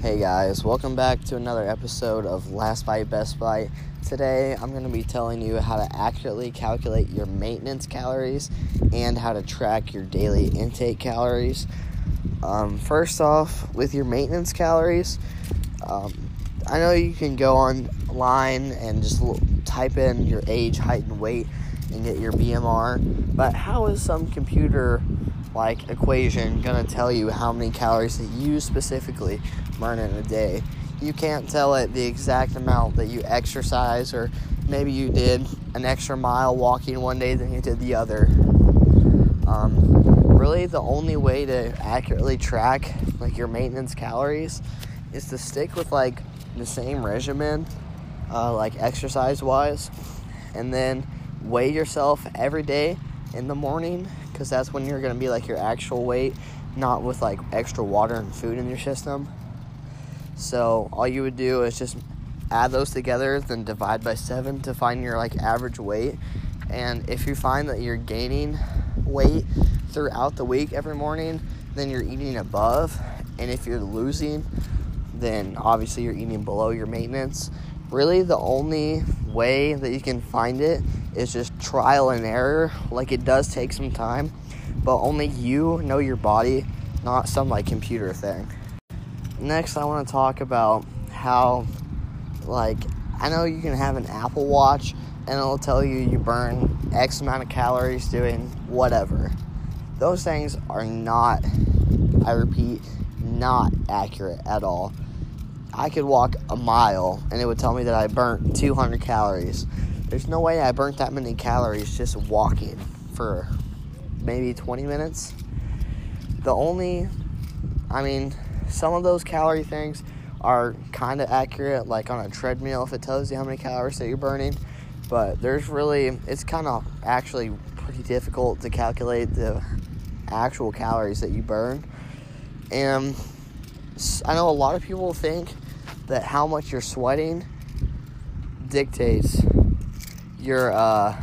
Hey guys, welcome back to another episode of Last Bite Best Bite. Today I'm going to be telling you how to accurately calculate your maintenance calories and how to track your daily intake calories. Um, first off, with your maintenance calories, um, I know you can go online and just type in your age, height, and weight and get your BMR, but how is some computer like equation to tell you how many calories that you specifically burn in a day? You can't tell it the exact amount that you exercise, or maybe you did an extra mile walking one day than you did the other. Um, really, the only way to accurately track like your maintenance calories is to stick with like the same regimen, uh, like exercise wise, and then weigh yourself every day in the morning because that's when you're going to be like your actual weight, not with like extra water and food in your system. So all you would do is just add those together, then divide by seven to find your like average weight. And if you find that you're gaining weight throughout the week every morning, then you're eating above. And if you're losing, then obviously you're eating below your maintenance. Really, the only way that you can find it is just trial and error. Like it does take some time, but only you know your body, not some like computer thing. Next, I want to talk about how, like, I know you can have an Apple Watch and it'll tell you you burn X amount of calories doing whatever. Those things are not, I repeat, not accurate at all. I could walk a mile and it would tell me that I burnt 200 calories. There's no way I burnt that many calories just walking for maybe 20 minutes. The only, I mean, some of those calorie things are kind of accurate, like on a treadmill if it tells you how many calories that you're burning. But there's really, it's kind of actually pretty difficult to calculate the actual calories that you burn. And I know a lot of people think that how much you're sweating dictates your uh,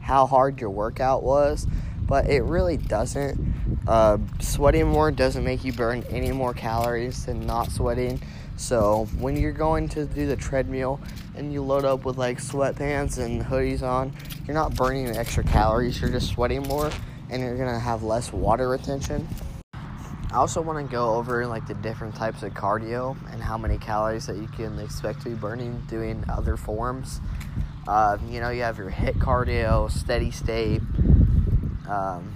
how hard your workout was, but it really doesn't. Uh, sweating more doesn't make you burn any more calories than not sweating. So when you're going to do the treadmill and you load up with like sweatpants and hoodies on, you're not burning extra calories. You're just sweating more, and you're gonna have less water retention. I also want to go over like the different types of cardio and how many calories that you can expect to be burning doing other forms. Uh, you know, you have your HIIT cardio, steady state. Um,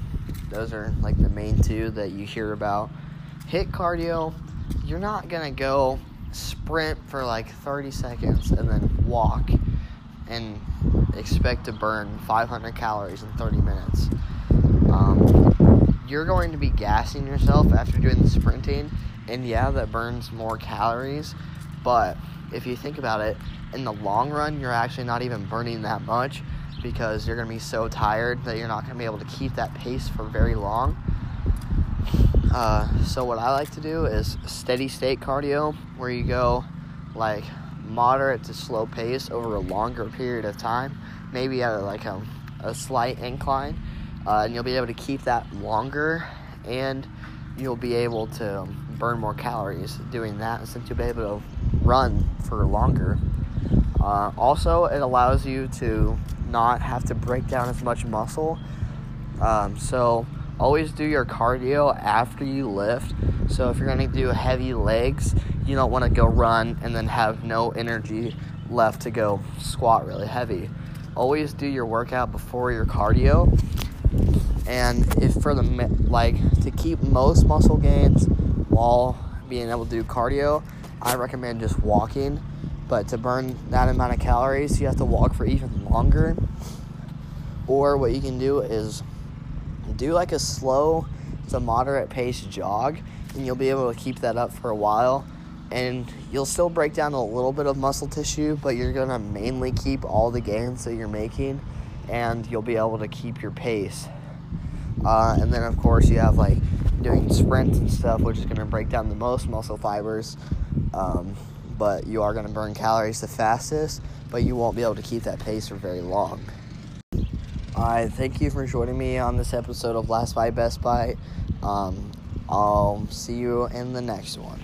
those are like the main two that you hear about. HIIT cardio, you're not gonna go sprint for like 30 seconds and then walk and expect to burn 500 calories in 30 minutes. Um, you're going to be gassing yourself after doing the sprinting, and yeah, that burns more calories. But if you think about it, in the long run, you're actually not even burning that much because you're going to be so tired that you're not going to be able to keep that pace for very long. Uh, so, what I like to do is steady state cardio, where you go like moderate to slow pace over a longer period of time, maybe at like a, a slight incline uh, and you'll be able to keep that longer and you'll be able to burn more calories doing that since you'll be able to run for longer. Uh, also, it allows you to not have to break down as much muscle. Um, so, always do your cardio after you lift. So, if you're going to do heavy legs, you don't want to go run and then have no energy left to go squat really heavy. Always do your workout before your cardio and if for the like to keep most muscle gains while being able to do cardio, I recommend just walking. But to burn that amount of calories, you have to walk for even longer. Or what you can do is do like a slow to moderate pace jog, and you'll be able to keep that up for a while. And you'll still break down a little bit of muscle tissue, but you're gonna mainly keep all the gains that you're making, and you'll be able to keep your pace. Uh, and then, of course, you have like doing sprints and stuff, which is going to break down the most muscle fibers. Um, but you are going to burn calories the fastest, but you won't be able to keep that pace for very long. I thank you for joining me on this episode of Last Bite Best Bite. Um, I'll see you in the next one.